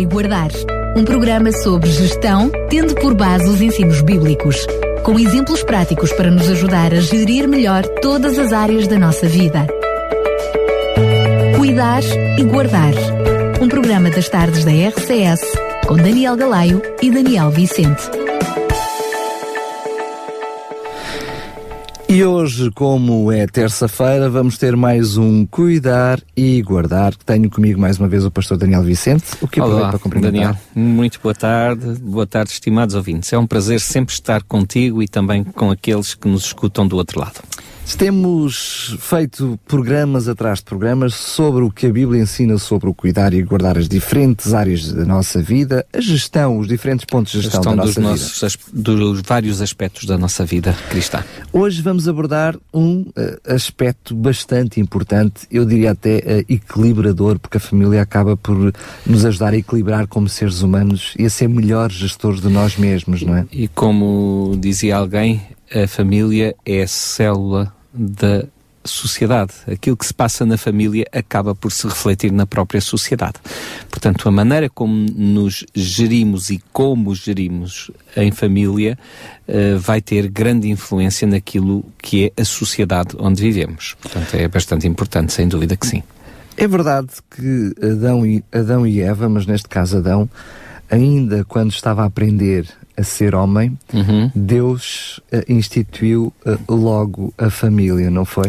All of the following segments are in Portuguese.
e Guardar. Um programa sobre gestão, tendo por base os ensinos bíblicos, com exemplos práticos para nos ajudar a gerir melhor todas as áreas da nossa vida. Cuidar e Guardar. Um programa das tardes da RCS, com Daniel Galaio e Daniel Vicente. E hoje, como é terça-feira, vamos ter mais um Cuidar e Guardar. Tenho comigo mais uma vez o pastor Daniel Vicente, o que Olá, para cumprimentar. Daniel, muito boa tarde, boa tarde, estimados ouvintes. É um prazer sempre estar contigo e também com aqueles que nos escutam do outro lado. Temos feito programas atrás de programas sobre o que a Bíblia ensina sobre o cuidar e guardar as diferentes áreas da nossa vida, a gestão, os diferentes pontos de gestão, Gestão da dos, nossa nossos, as- dos vários aspectos da nossa vida cristã. vida. Hoje vamos abordar um eh, aspecto bastante importante, eu diria até eh, equilibrador, porque a família acaba por nos ajudar a equilibrar como seres humanos e a ser melhores gestores de nós mesmos, não é? E como dizia alguém, a família é a célula da sociedade. Aquilo que se passa na família acaba por se refletir na própria sociedade. Portanto, a maneira como nos gerimos e como gerimos em família eh, vai ter grande influência naquilo que é a sociedade onde vivemos. Portanto, é bastante importante, sem dúvida que sim. É verdade que Adão e, Adão e Eva, mas neste caso Adão, ainda quando estava a aprender a ser homem, Uhum. Deus eh, instituiu eh, logo a família, não foi?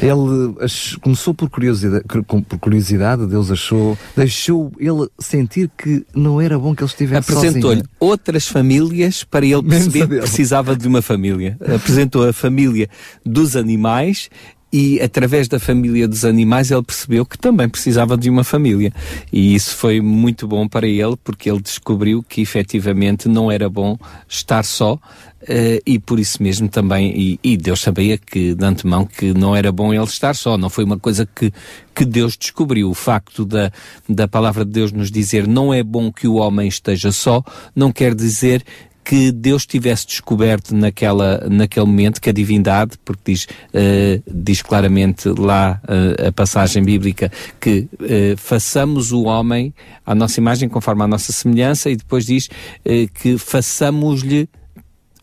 Ele ach- começou por curiosidade, por curiosidade, Deus achou, deixou ele sentir que não era bom que ele estivesse Apresentou-lhe sozinho. outras famílias para ele perceber que precisava de uma família. Apresentou a família dos animais e através da família dos animais ele percebeu que também precisava de uma família. E isso foi muito bom para ele porque ele descobriu que efetivamente não era bom estar só eh, e por isso mesmo também, e, e Deus sabia que de antemão que não era bom ele estar só, não foi uma coisa que, que Deus descobriu. O facto da, da palavra de Deus nos dizer não é bom que o homem esteja só, não quer dizer que Deus tivesse descoberto naquela, naquele momento que a divindade, porque diz, eh, diz claramente lá eh, a passagem bíblica que eh, façamos o homem à nossa imagem conforme à nossa semelhança e depois diz que façamos-lhe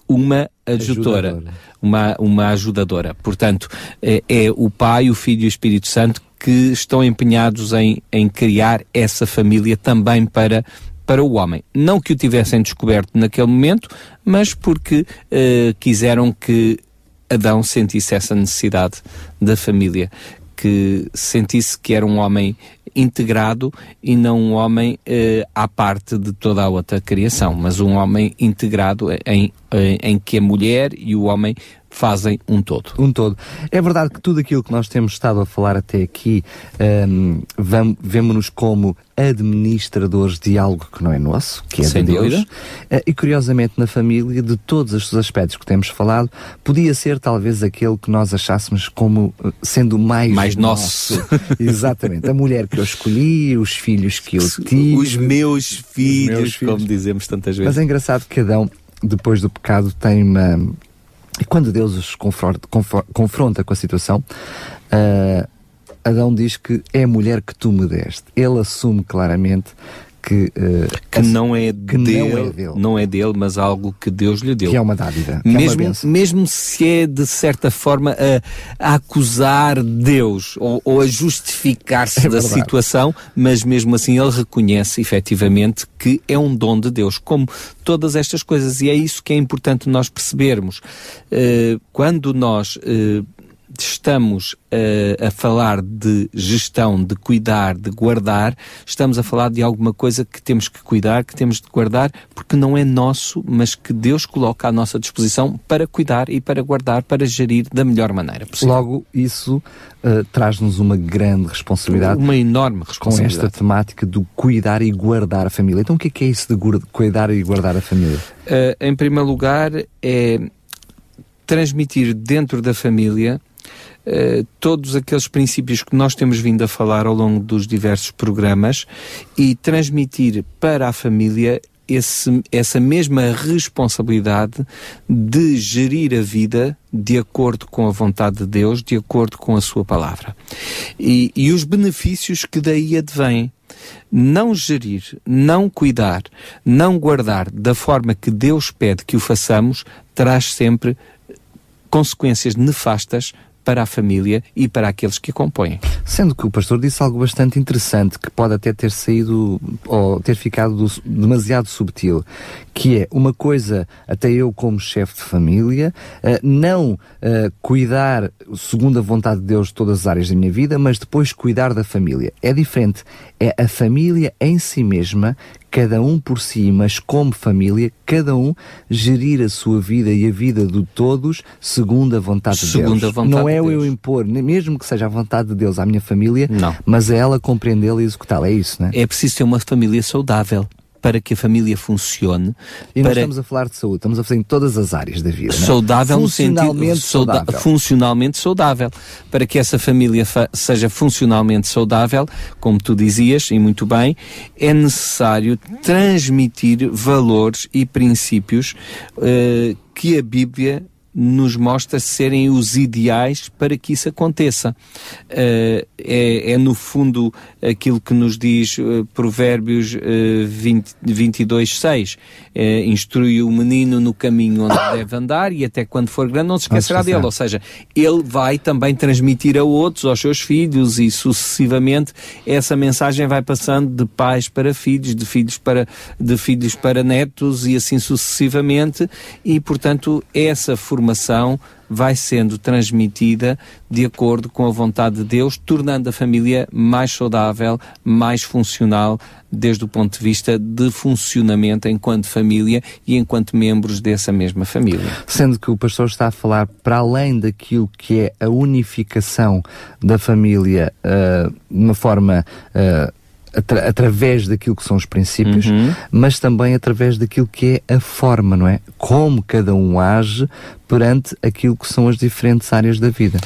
uma Ajudadora. uma, uma ajudadora. Portanto, é, é o Pai, o Filho e o Espírito Santo que estão empenhados em, em criar essa família também para, para o homem. Não que o tivessem descoberto naquele momento, mas porque eh, quiseram que Adão sentisse essa necessidade da família, que sentisse que era um homem integrado e não um homem eh, à parte de toda a outra criação, mas um homem integrado em, em, em que a mulher e o homem fazem um todo. Um todo. É verdade que tudo aquilo que nós temos estado a falar até aqui, hum, vam- vemo-nos como administradores de algo que não é nosso, que é Sem de Deus. dúvida. Eh, e curiosamente, na família, de todos estes aspectos que temos falado, podia ser talvez aquele que nós achássemos como eh, sendo mais, Mais nosso. Exatamente. A mulher que eu escolhi, os filhos que eu tive. Os meus filhos, meus filhos. como dizemos tantas vezes. Mas é engraçado que Adão, depois do pecado, tem uma. E quando Deus os confronta, confro- confronta com a situação, ah, Adão diz que é a mulher que tu me deste. Ele assume claramente que, ah, que não é, que não dele, é dele. não é dele, mas algo que Deus lhe deu. que é uma dádiva, que é uma mesmo, mesmo se é de certa forma a, a acusar Deus ou, ou a justificar-se É da situação, mas mesmo assim ele reconhece efetivamente que é um dom de Deus, como todas estas coisas, e é isso que é importante nós percebermos. Eh, quando nós eh, estamos eh, a falar de gestão, de cuidar, de guardar, estamos a falar de alguma coisa que temos que cuidar, que temos de guardar, porque não é nosso, mas que Deus coloca à nossa disposição para cuidar e para guardar, para gerir da melhor maneira possível. Logo, isso ah, traz-nos uma grande responsabilidade Uma enorme com esta responsabilidade. temática do cuidar e guardar a família. Então, o que é, que é isso de cuidar e guardar a família? Uh, em primeiro lugar, é transmitir dentro da família uh, todos aqueles princípios que nós temos vindo a falar ao longo dos diversos programas e transmitir para a família esse, essa mesma responsabilidade de gerir a vida de acordo com a vontade de Deus, de acordo com a sua palavra. E, e os benefícios que daí advêm. não gerir, não cuidar, não guardar da forma que Deus pede que o façamos, traz sempre consequências nefastas para a família e para aqueles que a compõem. Sendo que o pastor disse algo bastante interessante que pode até ter saído ou ter ficado demasiado subtil, que é uma coisa, até eu como chefe de família, uh, não uh, cuidar segundo a vontade de Deus de todas as áreas da minha vida, mas depois cuidar da família. É diferente. É a família em si mesma cada um por si, mas como família, cada um gerir a sua vida e a vida de todos segundo a vontade segundo de Deus. Vontade não é de eu impor, mesmo que seja a vontade de Deus à minha família, não. mas é ela compreendê-la e executá-la. É isso, não é? É preciso ter uma família saudável para que a família funcione. E para... nós estamos a falar de saúde, estamos a fazer em todas as áreas da vida. Saudável no sentido saudável. funcionalmente saudável. Para que essa família fa seja funcionalmente saudável, como tu dizias, e muito bem, é necessário transmitir valores e princípios uh, que a Bíblia nos mostra serem os ideais para que isso aconteça. Uh, é, é, no fundo aquilo que nos diz uh, Provérbios uh, 20, 22, 6. Uh, instrui o menino no caminho onde deve andar e até quando for grande não se esquecerá não se dele. Ou seja, ele vai também transmitir a outros, aos seus filhos e sucessivamente essa mensagem vai passando de pais para filhos, de filhos para, de filhos para netos e assim sucessivamente e portanto essa formação informação vai sendo transmitida de acordo com a vontade de Deus, tornando a família mais saudável, mais funcional, desde o ponto de vista de funcionamento enquanto família e enquanto membros dessa mesma família. Sendo que o pastor está a falar para além daquilo que é a unificação da família uh, de uma forma. Uh, atra através daquilo que são os princípios, uhum. mas também através daquilo que é a forma, não é? Como cada um age perante aquilo que são as diferentes áreas da vida.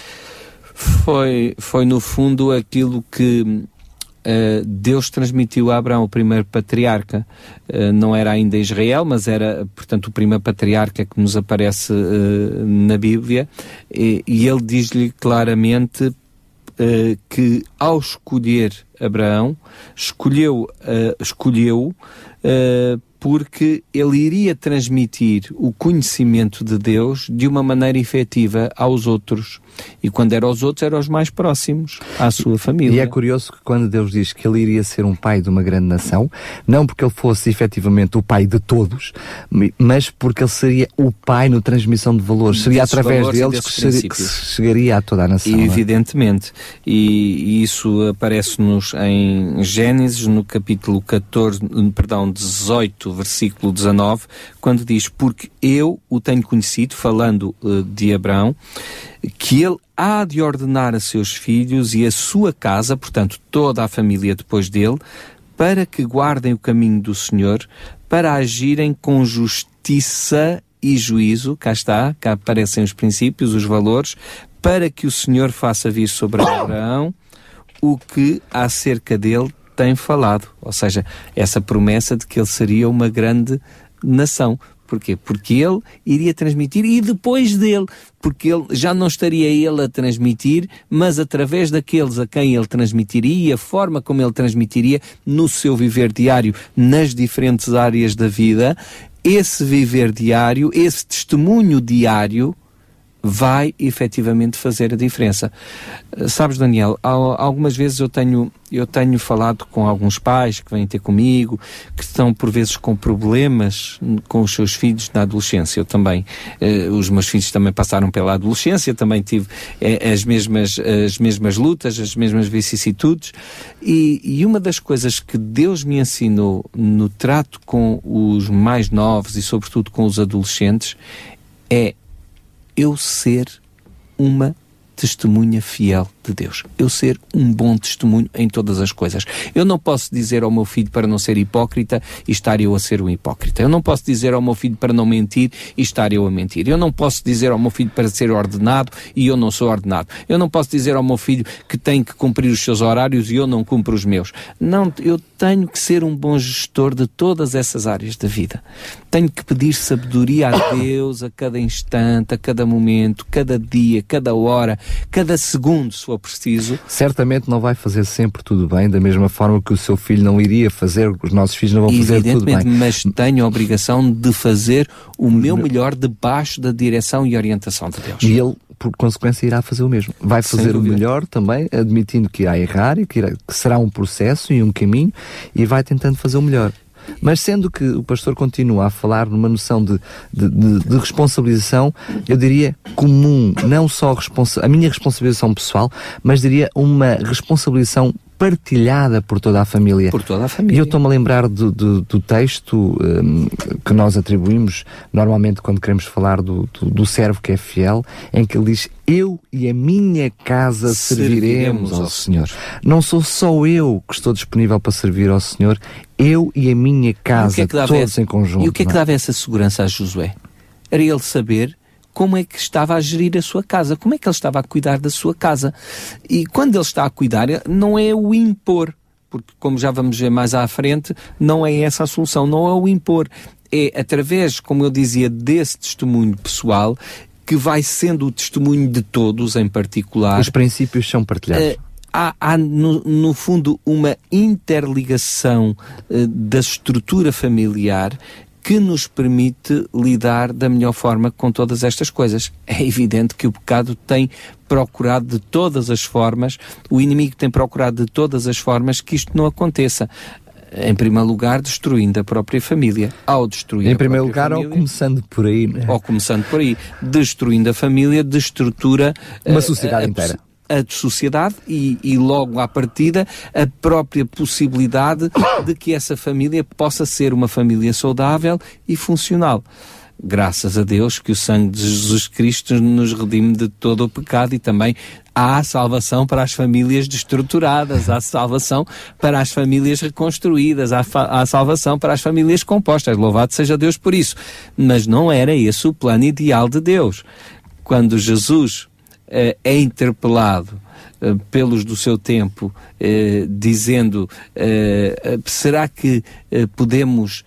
Foi, foi no fundo aquilo que uh, Deus transmitiu a Abraão, o primeiro patriarca. Uh, não era ainda Israel, mas era, portanto, o primeiro patriarca que nos aparece uh, na Bíblia. E, e ele diz-lhe claramente uh, que ao escolher Abraão, escolheu, uh, escolheu uh, porque ele iria transmitir o conhecimento de Deus de uma maneira efetiva aos outros. E quando era aos outros, era aos mais próximos, à sua família. E é curioso que quando Deus diz que ele iria ser um pai de uma grande nação, não porque ele fosse efetivamente o pai de todos, mas porque ele seria o pai na transmissão de valores. Seria Desses através valores deles que, seria, que, chegaria a toda a nação. E, é? evidentemente. E, e isso aparece-nos em Gênesis, no capítulo 14, perdão, 18, versículo 19, quando diz: Porque eu o tenho conhecido, falando uh, de Abraão, que ele há de ordenar a seus filhos e a sua casa, portanto, toda a família depois dele, para que guardem o caminho do Senhor, para agirem com justiça e juízo, cá está, cá aparecem os princípios, os valores, para que o Senhor faça vir sobre Abraão o que acerca dele tem falado. Ou seja, essa promessa de que ele seria uma grande nação. Porquê? Porque ele iria transmitir e depois dele, porque ele já não estaria ele a transmitir, mas através daqueles a quem ele transmitiria e a forma como ele transmitiria no seu viver diário, nas diferentes áreas da vida, esse viver diário, esse testemunho diário, vai efetivamente fazer a diferença. Eh, sabes, Daniel, algumas vezes eu tenho, eu tenho falado com alguns pais que vêm ter comigo, que estão por vezes com problemas com os seus filhos na adolescência. Eu também, eh, os meus filhos também passaram pela adolescência, também tive eh, as, mesmas, as mesmas lutas, as mesmas vicissitudes. E, e uma das coisas que Deus me ensinou no trato com os mais novos e, sobretudo, com os adolescentes é eu ser uma testemunha fiel de Deus. Eu ser um bom testemunho em todas as coisas. Eu não posso dizer ao meu filho para não ser hipócrita e estar eu a ser um hipócrita. Eu não posso dizer ao meu filho para não mentir e estar eu a mentir. Eu não posso dizer ao meu filho para ser ordenado e eu não sou ordenado. Eu não posso dizer ao meu filho que tem que cumprir os seus horários e eu não cumpro os meus. Não, eu tenho que ser um bom gestor de todas essas áreas da vida. Tenho que pedir sabedoria a Deus a cada instante, a cada momento, cada dia, cada hora cada segundo, se for preciso. Certamente não vai fazer sempre tudo bem, da mesma forma que o seu filho não iria fazer, os nossos filhos não vão fazer tudo bem. mas tenho a obrigação de fazer o meu melhor debaixo da direção e orientação de Deus. E ele por consequência, irá fazer o mesmo. Vai fazer o melhor também, admitindo que irá errar e que, irá, que será um processo e um caminho, e vai tentando fazer o melhor. Mas sendo que o pastor continua a falar numa noção de, de, de, de responsabilização, eu diria comum, não só a minha responsabilização pessoal, mas diria uma responsabilização partilhada por toda a família. Por toda a família. E eu estou-me a lembrar do, do, do texto um, que nós atribuímos normalmente quando queremos falar do, do, do, servo que é fiel, em que ele diz: Eu e a minha casa serviremos, serviremos ao, Senhor. Senhor. Não sou só eu que estou disponível para servir ao Senhor, eu e a minha casa, é todos essa, em conjunto. E o que é que é? dava essa segurança a Josué? Era ele saber como é que estava a gerir a sua casa, como é que ele estava a cuidar da sua casa. E quando ele está a cuidar, não é o impor, porque como já vamos ver mais à frente, não é essa a solução, não é o impor. É através, como eu dizia, desse testemunho pessoal que vai sendo o testemunho de todos em particular. Os princípios são partilhados. Uh, há, há no, no, fundo uma interligação uh, da estrutura familiar que nos permite lidar da melhor forma com todas estas coisas. É evidente que o pecado tem procurado de todas as formas, o inimigo tem procurado de todas as formas que isto não aconteça em primeiro lugar, destruindo a própria família. Ao destruir em primeiro lugar, família, ou começando por aí, né? ou começando por aí, destruindo a família, destrutura uma sociedade a, a, inteira a sociedade e, e, logo à partida a própria possibilidade de que essa família possa ser uma família saudável e funcional. Graças a Deus que o sangue de Jesus Cristo nos redime de todo o pecado e também há salvação para as famílias destruturadas, há salvação para as famílias reconstruídas, há, há salvação para as famílias compostas. Louvado seja Deus por isso. Mas não era esse o plano ideal de Deus. Quando Jesus é interpelado eh, pelos do seu tempo, eh, dizendo: será que podemos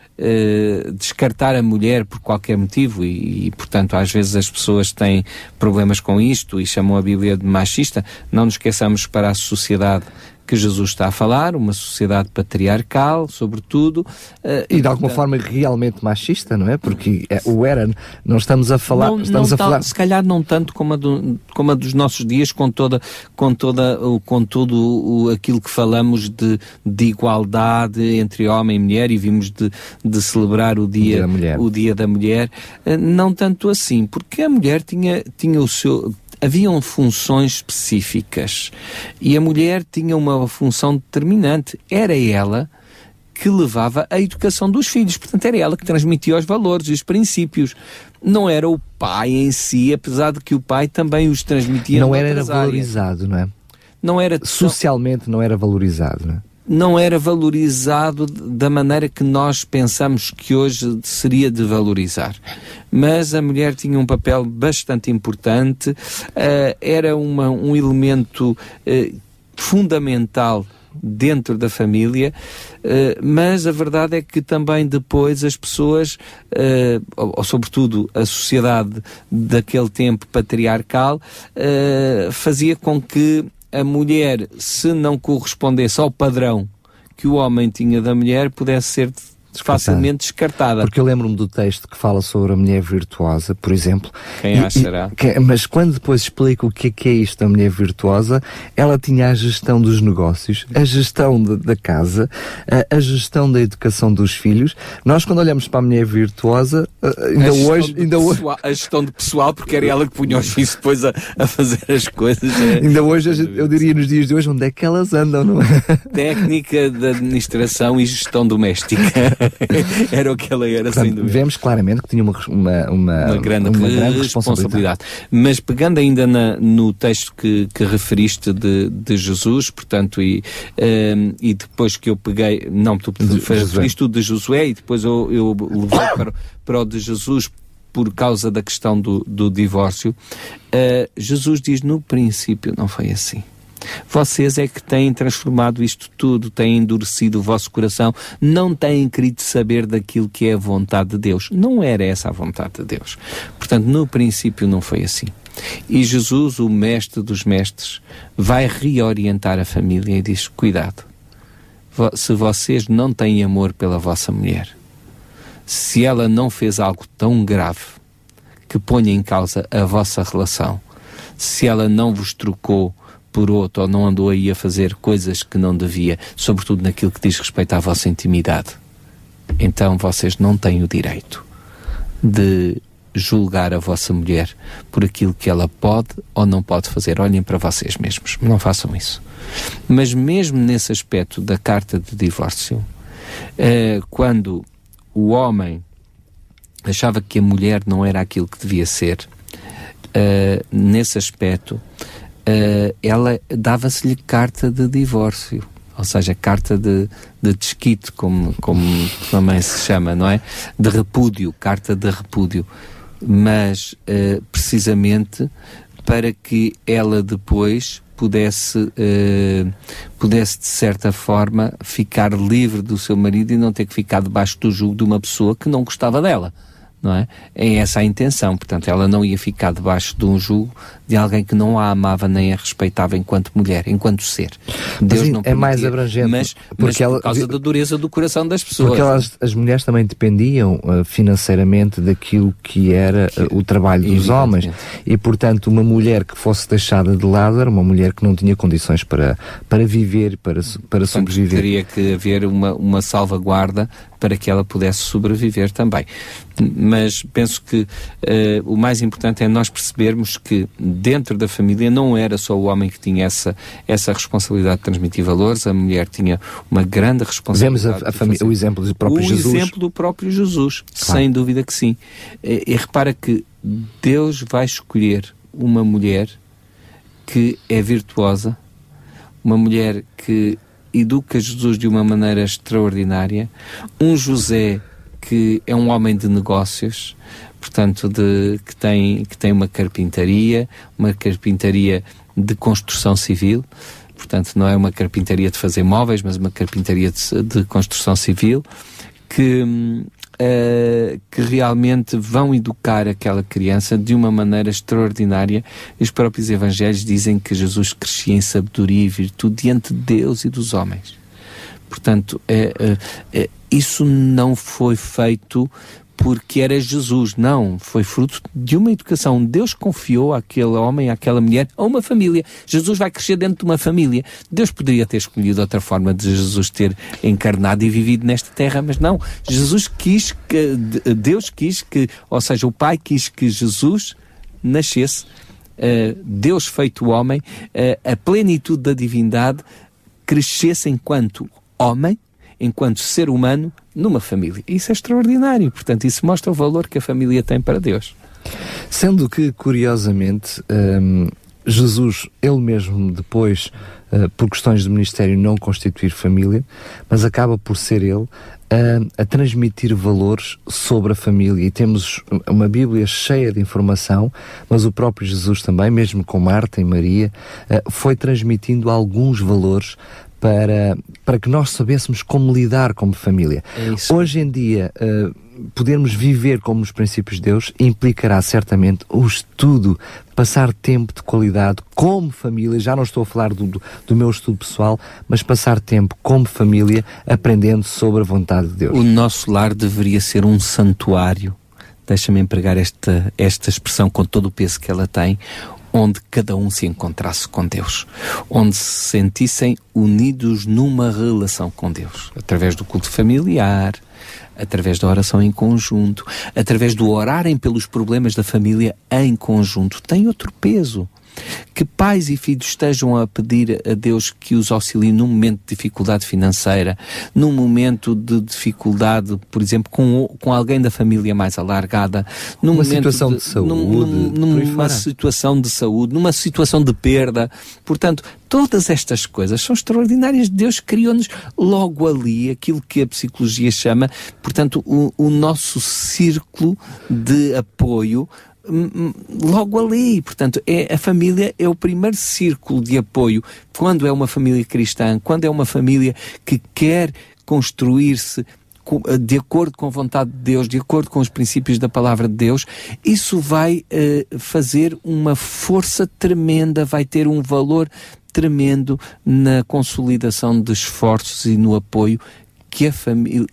descartar a mulher por qualquer motivo? E, e, portanto, às vezes as pessoas têm problemas com isto e chamam a Bíblia de machista. Não nos esqueçamos para a sociedade que Jesus está a falar, uma sociedade patriarcal, sobretudo. Uh, e de alguma portanto, forma realmente machista, não é? Porque é, o era, não estamos a falar. Não, estamos não a falar... Se calhar não tanto como a, do, como a dos nossos dias, com toda, com toda com tudo o, aquilo que falamos de, de igualdade entre homem e mulher e vimos de, de celebrar o dia, o dia, o dia da mulher. Uh, não tanto assim, porque a mulher tinha, tinha o seu haviam funções específicas e a mulher tinha uma função determinante. Era ela que levava a educação dos filhos. Portanto, era ela que transmitia os valores e os princípios. Não era o pai em si, apesar de que o pai também os transmitia. Não era valorizado, não é? Não era socialmente não era valorizado, não é? Não era valorizado da maneira que nós pensamos que hoje seria de valorizar. Mas a mulher tinha um papel bastante importante, uh, era uma, um elemento uh, fundamental dentro da família, uh, mas a verdade é que também depois as pessoas, ou, sobretudo a sociedade daquele tempo patriarcal, fazia com que a mulher, se não correspondesse ao padrão que o homem tinha da mulher, pudesse ser facilmente descartada. Porque eu lembro-me do texto que fala sobre a mulher virtuosa, por exemplo. Quem e, achará? Que, mas quando depois explica o que é, que é isto da mulher virtuosa, ela tinha a gestão dos negócios, a gestão de, da casa, a, a, gestão da educação dos filhos. Nós, quando olhamos para a mulher virtuosa, ainda hoje. Ainda hoje... A gestão de pessoal, porque era ela que punha os filhos depois a, a fazer as coisas. É... ainda hoje, eu diria nos dias de hoje, onde é que elas andam, não é? Técnica de administração e gestão doméstica. era o que ela era, Portanto, sem dúvida. Vemos claramente que tinha uma, uma, uma, uma grande, uma grande responsabilidade. responsabilidade. Mas pegando ainda na, no texto que, que referiste de, de Jesus, portanto, e, um, ehm, e depois que eu peguei, não, tu referiste tudo de Josué e depois eu, eu levei para, para o de Jesus por causa da questão do, do divórcio, uh, Jesus diz no princípio não foi assim. Vocês é que têm transformado isto tudo, têm endurecido o vosso coração, não têm querido saber daquilo que é a vontade de Deus. Não era essa a vontade de Deus. Portanto, no princípio não foi assim. E Jesus, o mestre dos mestres, vai reorientar a família e diz: cuidado, se vocês não têm amor pela vossa mulher, se ela não fez algo tão grave que ponha em causa a vossa relação, se ela não vos trocou por outro ou não andou aí a fazer coisas que não devia, sobretudo naquilo que diz respeito à vossa intimidade, então vocês não têm o direito de julgar a vossa mulher por aquilo que ela pode ou não pode fazer. Olhem para vocês mesmos, não façam isso. Mas mesmo nesse aspecto da carta de divórcio, eh, quando o homem achava que a mulher não era aquilo que devia ser, eh, nesse aspecto, eh, ela dava-se-lhe carta de divórcio ou seja, carta de, de desquite, como, como também se chama, não é? De repúdio, carta de repúdio. Mas, uh, precisamente, para que ela depois pudesse, uh, pudesse, de certa forma, ficar livre do seu marido e não ter que ficar debaixo do jugo de uma pessoa que não gostava dela não é? É essa a intenção. Portanto, ela não ia ficar debaixo de um jugo de alguém que não a amava nem a respeitava enquanto mulher, enquanto ser. Deus mas, não é mais abrangente. Mas, porque mas ela, por causa da dureza do coração das pessoas. Porque elas, as mulheres também dependiam uh, financeiramente daquilo que era uh, o trabalho dos homens. E, portanto, uma mulher que fosse deixada de lado era uma mulher que não tinha condições para, para viver, para, para portanto, sobreviver. Teria que haver uma, uma salvaguarda para que ela pudesse sobreviver também. Mas penso que uh, o mais importante é nós percebermos que dentro da família não era só o homem que tinha essa, essa responsabilidade de transmitir valores, a mulher tinha uma grande responsabilidade. Vemos a, a o exemplo do próprio o Jesus. O exemplo do próprio Jesus, claro. sem dúvida que sim. E, e repara que Deus vai escolher uma mulher que é virtuosa, uma mulher que educa Jesus de uma maneira extraordinária, um José que é um homem de negócios, portanto, de, que, tem, que tem uma carpintaria, uma carpintaria de construção civil, portanto, não é uma carpintaria de fazer móveis, mas uma carpintaria de, de construção civil, que, uh, que realmente vão educar aquela criança de uma maneira extraordinária. E os próprios evangelhos dizem que Jesus crescia em sabedoria e virtude diante de Deus e dos homens. Portanto, é, é, isso não foi feito porque era Jesus. Não, foi fruto de uma educação. Deus confiou àquele homem, àquela mulher, a uma família. Jesus vai crescer dentro de uma família. Deus poderia ter escolhido outra forma de Jesus ter encarnado e vivido nesta terra, mas não. Jesus quis que, Deus quis que, ou seja, o Pai quis que Jesus nascesse. Uh, Deus feito homem, uh, a plenitude da divindade crescesse enquanto homem, enquanto ser humano, numa família. Isso é extraordinário. Portanto, isso mostra o valor que a família tem para Deus. Sendo que, curiosamente, hum, Jesus, ele mesmo depois, uh, por questões de ministério, não constituir família, mas acaba por ser ele a, a, transmitir valores sobre a família. E temos uma Bíblia cheia de informação, mas o próprio Jesus também, mesmo com Marta e Maria, uh, foi transmitindo alguns valores para, para que nós sabêssemos como lidar como família. É Hoje em dia, uh, podermos viver como os princípios de Deus implicará certamente o estudo, passar tempo de qualidade como família. Já não estou a falar do, do, do meu estudo pessoal, mas passar tempo como família aprendendo sobre a vontade de Deus. O nosso lar deveria ser um santuário deixa-me empregar esta, esta expressão com todo o peso que ela tem, onde cada um se encontrasse com Deus, onde se sentissem unidos numa relação com Deus, através do culto familiar, através da oração em conjunto, através do orarem pelos problemas da família em conjunto, tem outro peso que pais e filhos estejam a pedir a Deus que os auxilie num momento de dificuldade financeira, num momento de dificuldade, por exemplo, com, com alguém da família mais alargada, numa situação de, de saúde, num, numa situação de saúde, numa situação de perda. Portanto, todas estas coisas são extraordinárias. Deus criou-nos logo ali aquilo que a psicologia chama, portanto, o, o nosso círculo de apoio logo ali. Portanto, é, a família é o primeiro círculo de apoio. Quando é uma família cristã, quando é uma família que quer construir-se de acordo com a vontade de Deus, de acordo com os princípios da palavra de Deus, isso vai uh, fazer uma força tremenda, vai ter um valor tremendo na consolidação de esforços e no apoio que, a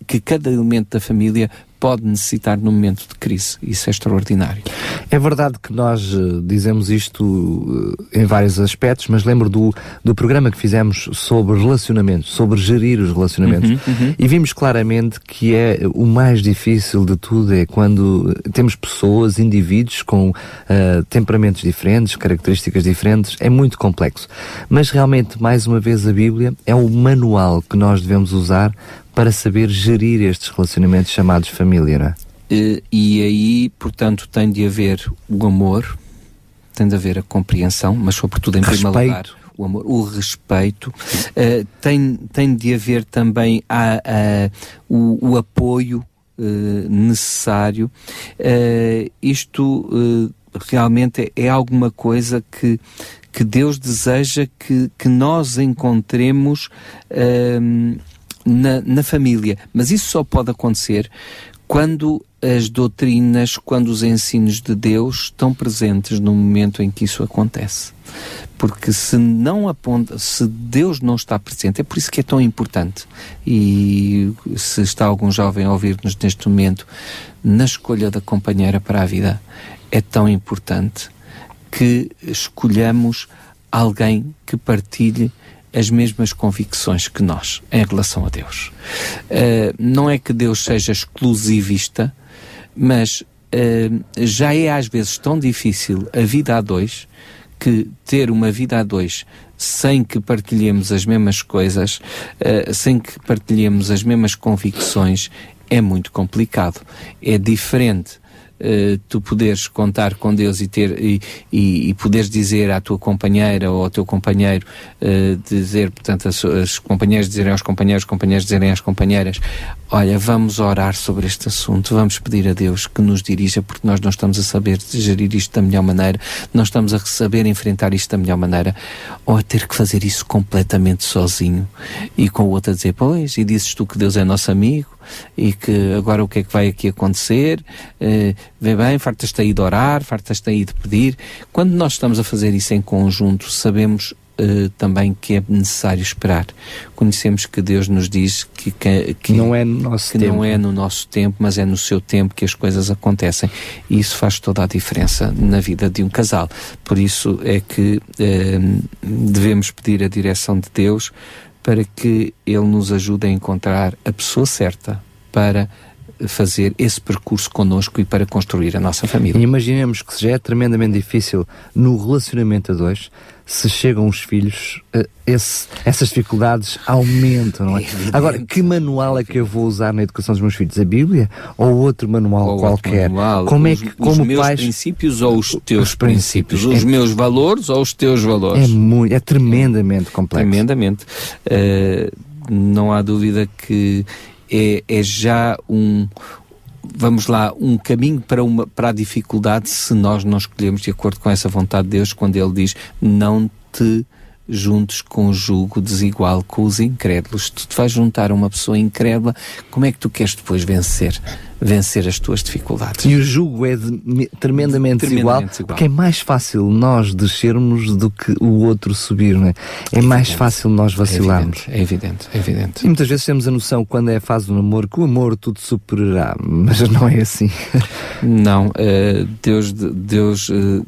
que cada elemento da família pode necessitar no momento de crise. Isso é extraordinário. É verdade que nós uh, dizemos isto uh, em vários aspectos, mas lembro do, do programa que fizemos sobre relacionamentos, sobre gerir os relacionamentos, uhum, uhum. e vimos claramente que é o mais difícil de tudo é quando temos pessoas, indivíduos com uh, temperamentos diferentes, características diferentes, é muito complexo. Mas realmente, mais uma vez, a Bíblia é o manual que nós devemos usar para saber gerir estes relacionamentos chamados família, não é? E, e aí, portanto, tem de haver o amor, tem de haver a compreensão, mas sobretudo em respeito. primeiro lugar o amor, o respeito, uh, tem, tem de haver também a, a o, o, apoio uh, necessário. Uh, isto realmente é, é alguma coisa que, que Deus deseja que, que nós encontremos na, na família. Mas isso só pode acontecer quando as doutrinas, quando os ensinos de Deus estão presentes no momento em que isso acontece. Porque se não aponta, se Deus não está presente, é por isso que é tão importante. E se está algum jovem a ouvir-nos neste momento, na escolha da companheira para a vida, é tão importante que escolhamos alguém que partilhe as mesmas convicções que nós em relação a Deus. Uh, não é que Deus seja exclusivista, mas uh, já é às vezes tão difícil a vida a dois que ter uma vida a dois sem que partilhemos as mesmas coisas, uh, sem que partilhemos as mesmas convicções, é muito complicado. É diferente uh, tu poderes contar com Deus e ter e, e, e, poderes dizer à tua companheira ou ao teu companheiro uh, dizer, portanto, as, as companheiras dizerem aos companheiros, os companheiros dizerem às companheiras, olha, vamos orar sobre este assunto, vamos pedir a Deus que nos dirija, porque nós não estamos a saber gerir isto da melhor maneira, não estamos a saber enfrentar isto da melhor maneira, ou a ter que fazer isso completamente sozinho e com o outro a dizer, pois, e dizes tu que Deus é nosso amigo, e que agora o que é que vai aqui acontecer? Uh, vê bem, fartas-te aí de orar, fartas-te aí de pedir. Quando nós estamos a fazer isso em conjunto, sabemos Uh, também que é necessário esperar. Conhecemos que Deus nos diz que, que, que não é no nosso que tempo. não é no nosso tempo, mas é no seu tempo que as coisas acontecem. E isso faz toda a diferença na vida de um casal. Por isso é que uh, devemos pedir a direção de Deus para que Ele nos ajude a encontrar a pessoa certa para fazer esse percurso connosco e para construir a nossa família. E imaginemos que já é tremendamente difícil no relacionamento a dois, se chegam os filhos, eh, esse, essas dificuldades aumentam, não é? é Agora, que manual é que eu vou usar na educação dos meus filhos? A Bíblia ou outro manual ou qualquer? Manual. Como é que, os, como os meus pais, princípios ou os teus os princípios? Os é, meus valores ou os teus valores? É muito, é tremendamente complexo. Tremendamente. Uh, não há dúvida que é, é já um, vamos lá, um caminho para, uma, para a dificuldade se nós não escolhemos de acordo com essa vontade de Deus, quando Ele diz: Não te juntos com o jugo desigual com os incrédulos. Tu te vais juntar a uma pessoa incrédula, como é que tu queres depois vencer? Vencer as tuas dificuldades. E o jugo é de, tremendamente, tremendamente desigual, desigual, porque é mais fácil nós descermos do que o outro subir, não é? É, mais fácil nós vacilarmos. É evidente, é evidente, E muitas vezes temos a noção, quando é a fase do namoro, que o amor tudo superará, mas não é assim. Não, uh, Deus, Deus uh,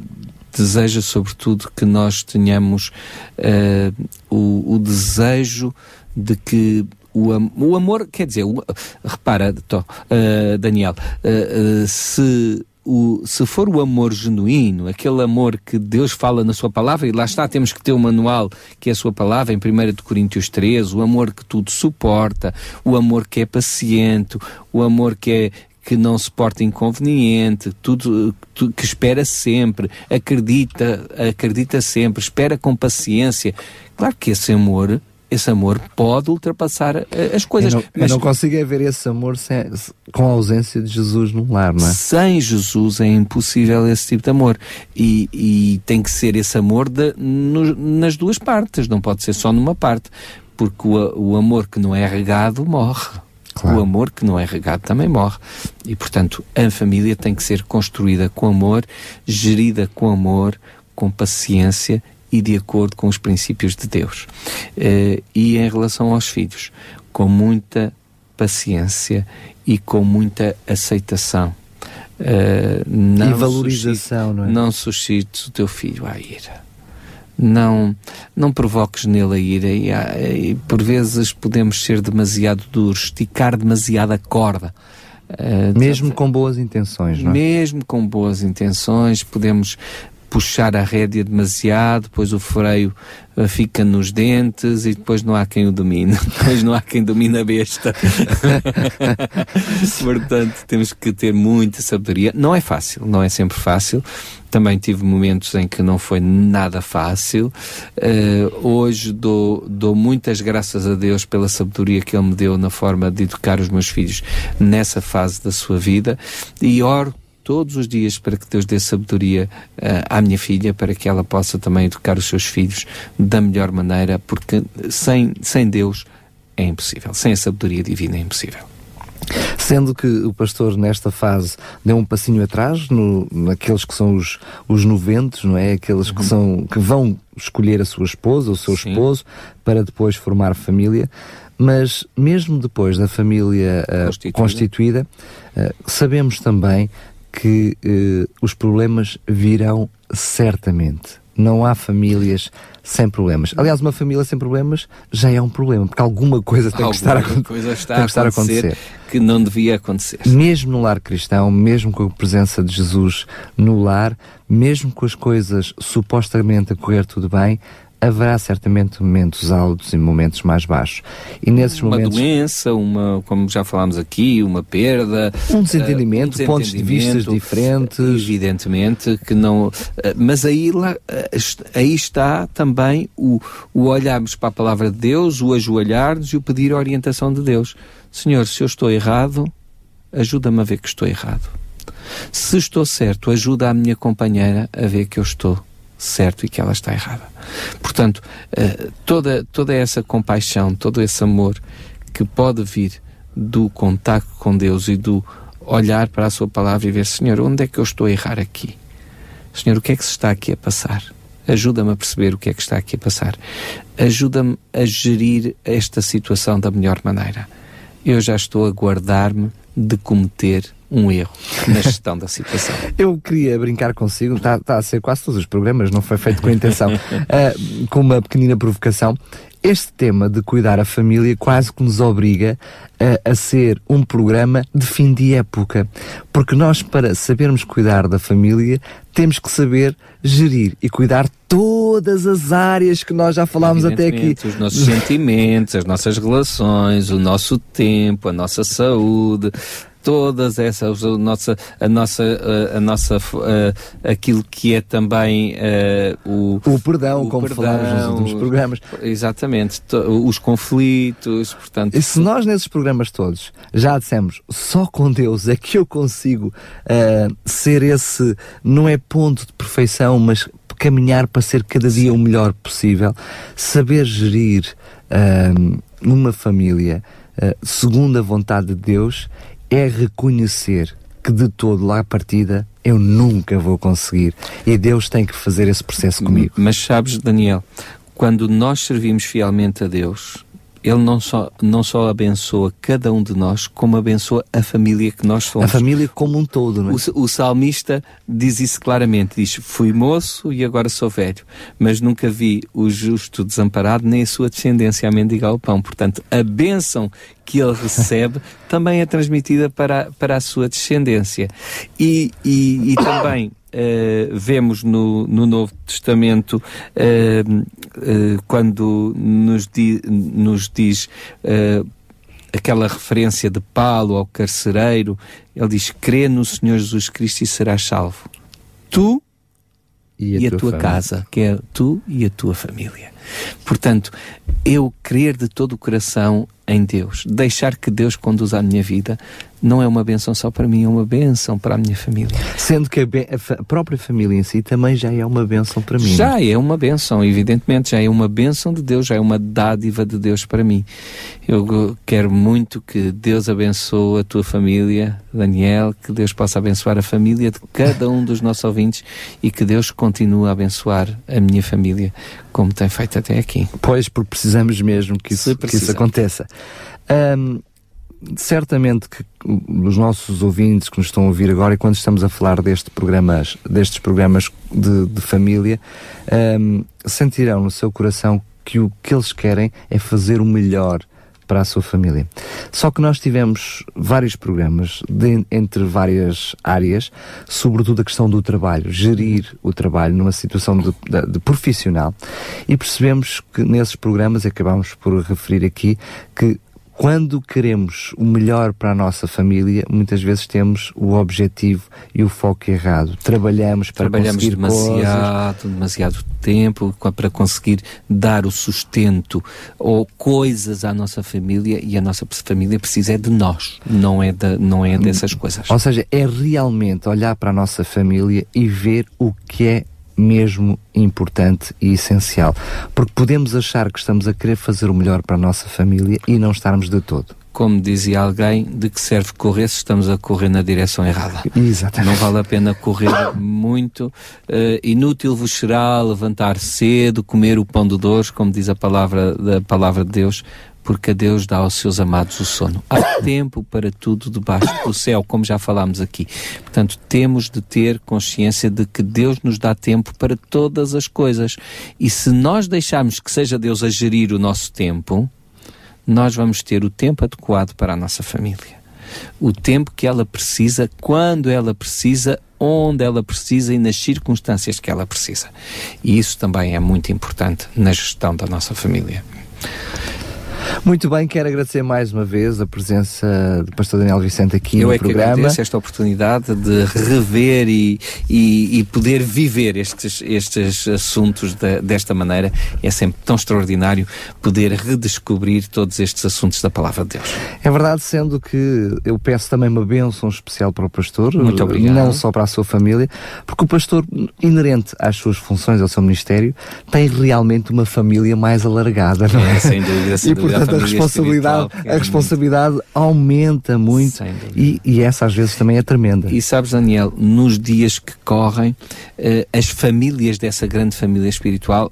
deseja, sobretudo, que nós tenhamos uh, o, o, desejo de que o, o amor, quer dizer, o, repara, tó, uh, Daniel, uh, se o, se for o amor genuíno, aquele amor que Deus fala na sua palavra, e lá está, temos que ter o um manual que é a sua palavra, em 1 Coríntios 13, o amor que tudo suporta, o amor que é paciente, o amor que é, que não se porta inconveniente, tudo, tudo, que espera sempre, acredita, acredita sempre, espera com paciência. Claro que esse amor, esse amor pode ultrapassar eh, as coisas. Eu não, mas eu não consigo é ver esse amor sem, com a ausência de Jesus no lar, não é? Sem Jesus é impossível esse tipo de amor. E, e tem que ser esse amor de, no, nas duas partes, não pode ser só numa parte. Porque o, o amor que não é regado morre. Claro. O amor que não é regado também morre. E, portanto, a família tem que ser construída com amor, gerida com amor, com paciência e de acordo com os princípios de Deus. Uh, e em relação aos filhos, com muita paciência e com muita aceitação. Uh, não e valorização, suscite, não é? Não suscites o teu filho à ira. Não, não provoques nele a ira e, e por vezes podemos ser demasiado duros, esticar demasiado a corda. Uh, mesmo com boas intenções, não é? Mesmo com boas intenções, podemos puxar a rédea demasiado, depois o freio uh, fica nos dentes e depois não há quem o domine, depois não há quem domine a besta. Portanto, temos que ter muita sabedoria. Não é fácil, não é sempre fácil. Também tive momentos em que não foi nada fácil. Uh, hoje dou, dou muitas graças a Deus pela sabedoria que Ele me deu na forma de educar os meus filhos nessa fase da sua vida e oro todos os dias para que Deus dê sabedoria uh, à minha filha, para que ela possa também educar os seus filhos da melhor maneira, porque sem, sem Deus é impossível, sem a sabedoria divina é impossível. Sendo que o pastor, nesta fase, deu um passinho atrás, no, naqueles que são os, os noventos, não é? Aqueles uhum. que, são, que vão escolher a sua esposa, o seu Sim. esposo, para depois formar família. Mas mesmo depois da família uh, constituída, constituída uh, sabemos também que eh, os problemas virão certamente. Não há famílias sem problemas. Aliás, uma família sem problemas já é um problema, porque alguma coisa tem, alguma que, estar a, coisa está tem que estar a acontecer que não devia acontecer. Mesmo no lar cristão, mesmo com a presença de Jesus no lar, mesmo com as coisas supostamente a correr tudo bem, haverá certamente momentos altos e momentos mais baixos. E nesses uma momentos. Doença, uma, como já falámos aqui, uma perda. Um desentendimento, uh, um pontos de vista diferentes. Evidentemente que não. Uh, mas aí, lá, uh, aí está também o, o olharmos para a palavra de Deus, o ajoelhar-nos e o pedir a orientação de Deus. Senhor, se eu estou errado, ajuda-me a ver que estou errado. Se estou certo, ajuda a minha companheira a ver que eu estou certo e que ela está errada. Portanto, uh, toda, toda essa compaixão, todo esse amor que pode vir do contacto com Deus e do olhar para a Sua palavra e ver, Senhor, onde é que eu estou a errar aqui? Senhor, o que é que se está aqui a passar? Ajuda-me a perceber o que é que está aqui a passar. Ajuda-me a gerir esta situação da melhor maneira. Eu já estou a guardar-me de cometer um erro na gestão da situação. Eu queria brincar consigo, está, tá a ser quase todos os programas, não foi feito com a intenção, uh, com uma pequenina provocação. Este tema de cuidar a família quase que nos obriga a, a, ser um programa de fim de época. Porque nós, para sabermos cuidar da família, temos que saber gerir e cuidar todas as áreas que nós já falámos até aqui. Os nossos sentimentos, as nossas relações, o nosso tempo, a nossa saúde, todas essas, a nossa, a nossa, a, nossa, a, aquilo que é também uh, o, o perdão, o como perdão, falámos nos últimos programas. Exatamente, os conflitos, portanto. E se nós nesses programas todos já dissemos só com Deus é que eu consigo uh, ser esse, não é ponto de perfeição, mas caminhar para ser cada dia o melhor possível, saber gerir uh, uma família segundo a vontade de Deus é reconhecer que de todo lá a partida eu nunca vou conseguir e Deus tem que fazer esse processo comigo. Mas sabes, Daniel, quando nós servimos fielmente a Deus, ele não só, não só abençoa cada um de nós, como abençoa a família que nós somos. A família como um todo, não é? O, o salmista diz isso claramente: diz, fui moço e agora sou velho, mas nunca vi o justo desamparado nem a sua descendência a mendigar o pão. Portanto, a bênção que ele recebe também é transmitida para, para a sua descendência. E, e, e também Uh, vemos no, no, Novo Testamento uh, uh, quando nos, di, nos diz aquela referência de Paulo ao carcereiro, ele diz: crê no Senhor Jesus Cristo e serás salvo. Tu e a, e a tua, tua casa, que é tu e a tua família. Portanto, eu crer de todo o coração em Deus, deixar que Deus conduza a minha vida, não é uma benção só para mim, é uma benção para a minha família. Sendo que a, a, própria família em si também já é uma benção para mim. Já é uma benção, evidentemente, já é uma benção de Deus, já é uma dádiva de Deus para mim. Eu quero muito que Deus abençoe a tua família, Daniel, que Deus possa abençoar a família de cada um dos nossos ouvintes e que Deus continue a abençoar a minha família como tem feito até aqui. Pois, porque precisamos mesmo que isso, que isso aconteça. Um, certamente que os nossos ouvintes que nos estão a ouvir agora, e quando estamos a falar deste programas, destes programas de, de família, um, sentirão no seu coração que o que eles querem é fazer o melhor para a sua família. Só que nós tivemos vários programas de, entre várias áreas, sobretudo a questão do trabalho, gerir o trabalho numa situação de, de, de profissional, e percebemos que nesses programas, acabamos por referir aqui, que quando queremos o melhor para a nossa família, muitas vezes temos o objetivo e o foco errado. Trabalhamos para Trabalhamos conseguir demasiado, coisas. demasiado tempo para conseguir dar o sustento ou coisas à nossa família e a nossa família precisa é de nós, não é, de, não é dessas coisas. Ou seja, é realmente olhar para a nossa família e ver o que é mesmo importante e essencial. Porque podemos achar que estamos a querer fazer o melhor para a nossa família e não estarmos de todo. Como dizia alguém, de que serve correr se estamos a correr na direção errada? Exatamente. Não vale a pena correr muito. Uh, inútil vos será levantar cedo, comer o pão de dores, como diz a palavra, a palavra de Deus, porque a Deus dá aos seus amados o sono. Há tempo para tudo debaixo do céu, como já falámos aqui. Portanto, temos de ter consciência de que Deus nos dá tempo para todas as coisas. E se nós deixarmos que seja Deus a gerir o nosso tempo, nós vamos ter o tempo adequado para a nossa família. O tempo que ela precisa, quando ela precisa, onde ela precisa e nas circunstâncias que ela precisa. E isso também é muito importante na gestão da nossa família. Muito bem, quero agradecer mais uma vez a presença do pastor Daniel Vicente aqui Eu no é programa. Eu agradeço esta oportunidade de rever e, e, e poder viver estes, estes assuntos de, desta maneira. É sempre tão extraordinário poder redescobrir todos estes assuntos da Palavra de Deus. É verdade, sendo que eu peço também uma bênção especial para o pastor. Muito obrigado. Não só para a sua família, porque o pastor, inerente às suas funções, ao seu ministério, tem realmente uma família mais alargada, não é? é sem dúvida, sem e, dúvida portanto, a, responsabilidade, a responsabilidade aumenta muito e, e, essa às vezes também é tremenda. E sabes, Daniel, nos dias que correm, uh, as famílias dessa grande família espiritual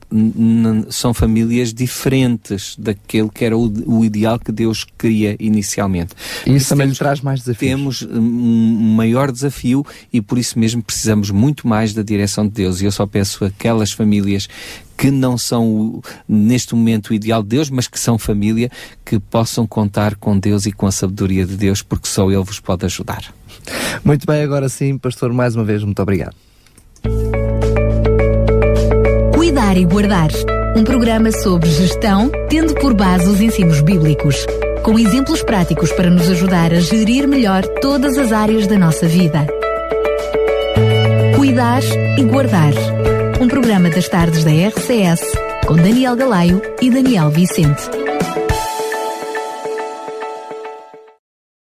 são famílias diferentes daquele que era o, o ideal que Deus queria inicialmente. E isso também temos, traz mais desafios. Temos um maior desafio e por isso mesmo precisamos muito mais da direção de Deus. E eu só peço aquelas famílias que não são neste momento o ideal de Deus, mas que são família, que possam contar com Deus e com a sabedoria de Deus, porque só Ele vos pode ajudar. Muito bem, agora sim, pastor, mais uma vez, muito obrigado. Cuidar e Guardar um programa sobre gestão, tendo por base os ensinos bíblicos, com exemplos práticos para nos ajudar a gerir melhor todas as áreas da nossa vida. Cuidar e Guardar um programa das tardes da RCS com Daniel Galaio e Daniel Vicente.